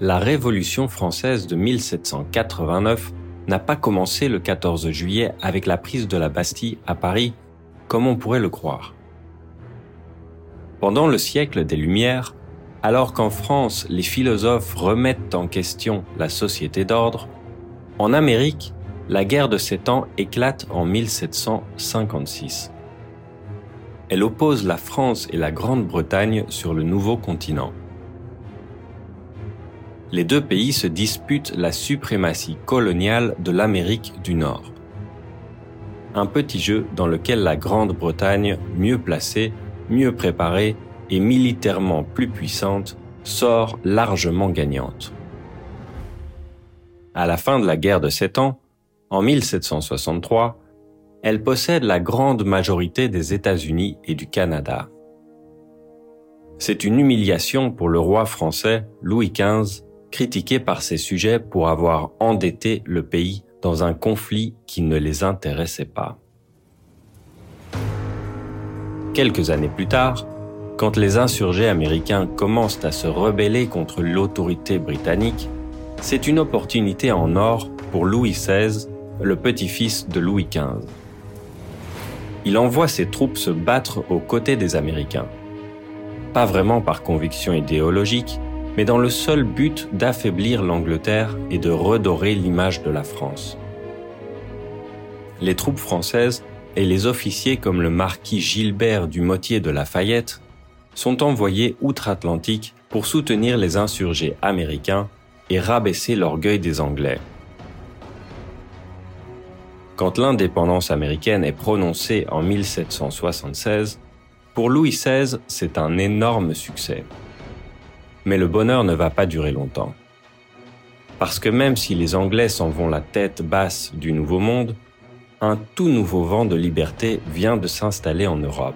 la Révolution française de 1789 n'a pas commencé le 14 juillet avec la prise de la Bastille à Paris, comme on pourrait le croire. Pendant le siècle des Lumières, alors qu'en France les philosophes remettent en question la société d'ordre, en Amérique, la guerre de Sept Ans éclate en 1756. Elle oppose la France et la Grande-Bretagne sur le nouveau continent. Les deux pays se disputent la suprématie coloniale de l'Amérique du Nord. Un petit jeu dans lequel la Grande-Bretagne, mieux placée, mieux préparée et militairement plus puissante, sort largement gagnante. À la fin de la guerre de Sept Ans, en 1763, elle possède la grande majorité des États-Unis et du Canada. C'est une humiliation pour le roi français Louis XV, critiqué par ses sujets pour avoir endetté le pays dans un conflit qui ne les intéressait pas. Quelques années plus tard, quand les insurgés américains commencent à se rebeller contre l'autorité britannique, c'est une opportunité en or pour Louis XVI, le petit-fils de Louis XV il envoie ses troupes se battre aux côtés des Américains. Pas vraiment par conviction idéologique, mais dans le seul but d'affaiblir l'Angleterre et de redorer l'image de la France. Les troupes françaises et les officiers comme le marquis Gilbert du Motier de Lafayette sont envoyés outre-Atlantique pour soutenir les insurgés américains et rabaisser l'orgueil des Anglais. Quand l'indépendance américaine est prononcée en 1776, pour Louis XVI, c'est un énorme succès. Mais le bonheur ne va pas durer longtemps. Parce que même si les Anglais s'en vont la tête basse du Nouveau Monde, un tout nouveau vent de liberté vient de s'installer en Europe.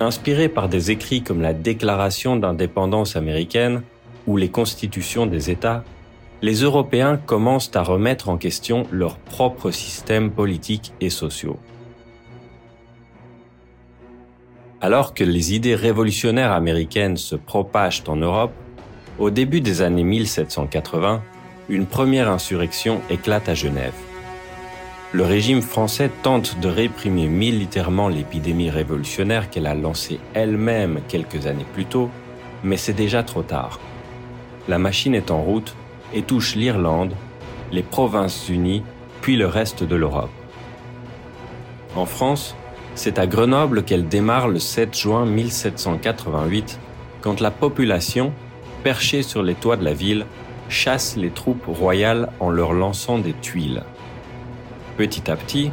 Inspiré par des écrits comme la Déclaration d'indépendance américaine ou les constitutions des États, les Européens commencent à remettre en question leur propre système politique et sociaux. Alors que les idées révolutionnaires américaines se propagent en Europe, au début des années 1780, une première insurrection éclate à Genève. Le régime français tente de réprimer militairement l'épidémie révolutionnaire qu'elle a lancée elle-même quelques années plus tôt, mais c'est déjà trop tard. La machine est en route et touche l'Irlande, les Provinces-Unies, puis le reste de l'Europe. En France, c'est à Grenoble qu'elle démarre le 7 juin 1788, quand la population, perchée sur les toits de la ville, chasse les troupes royales en leur lançant des tuiles. Petit à petit,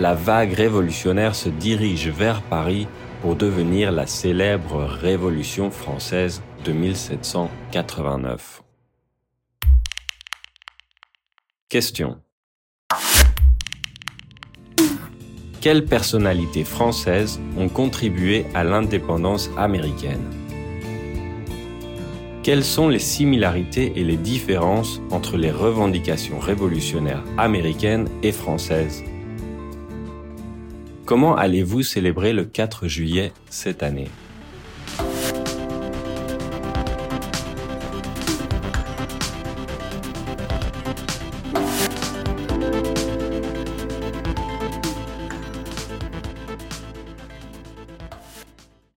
la vague révolutionnaire se dirige vers Paris pour devenir la célèbre Révolution française de 1789. Question. Quelles personnalités françaises ont contribué à l'indépendance américaine. Quelles sont les similarités et les différences entre les revendications révolutionnaires américaines et françaises? Comment allez-vous célébrer le 4 juillet cette année?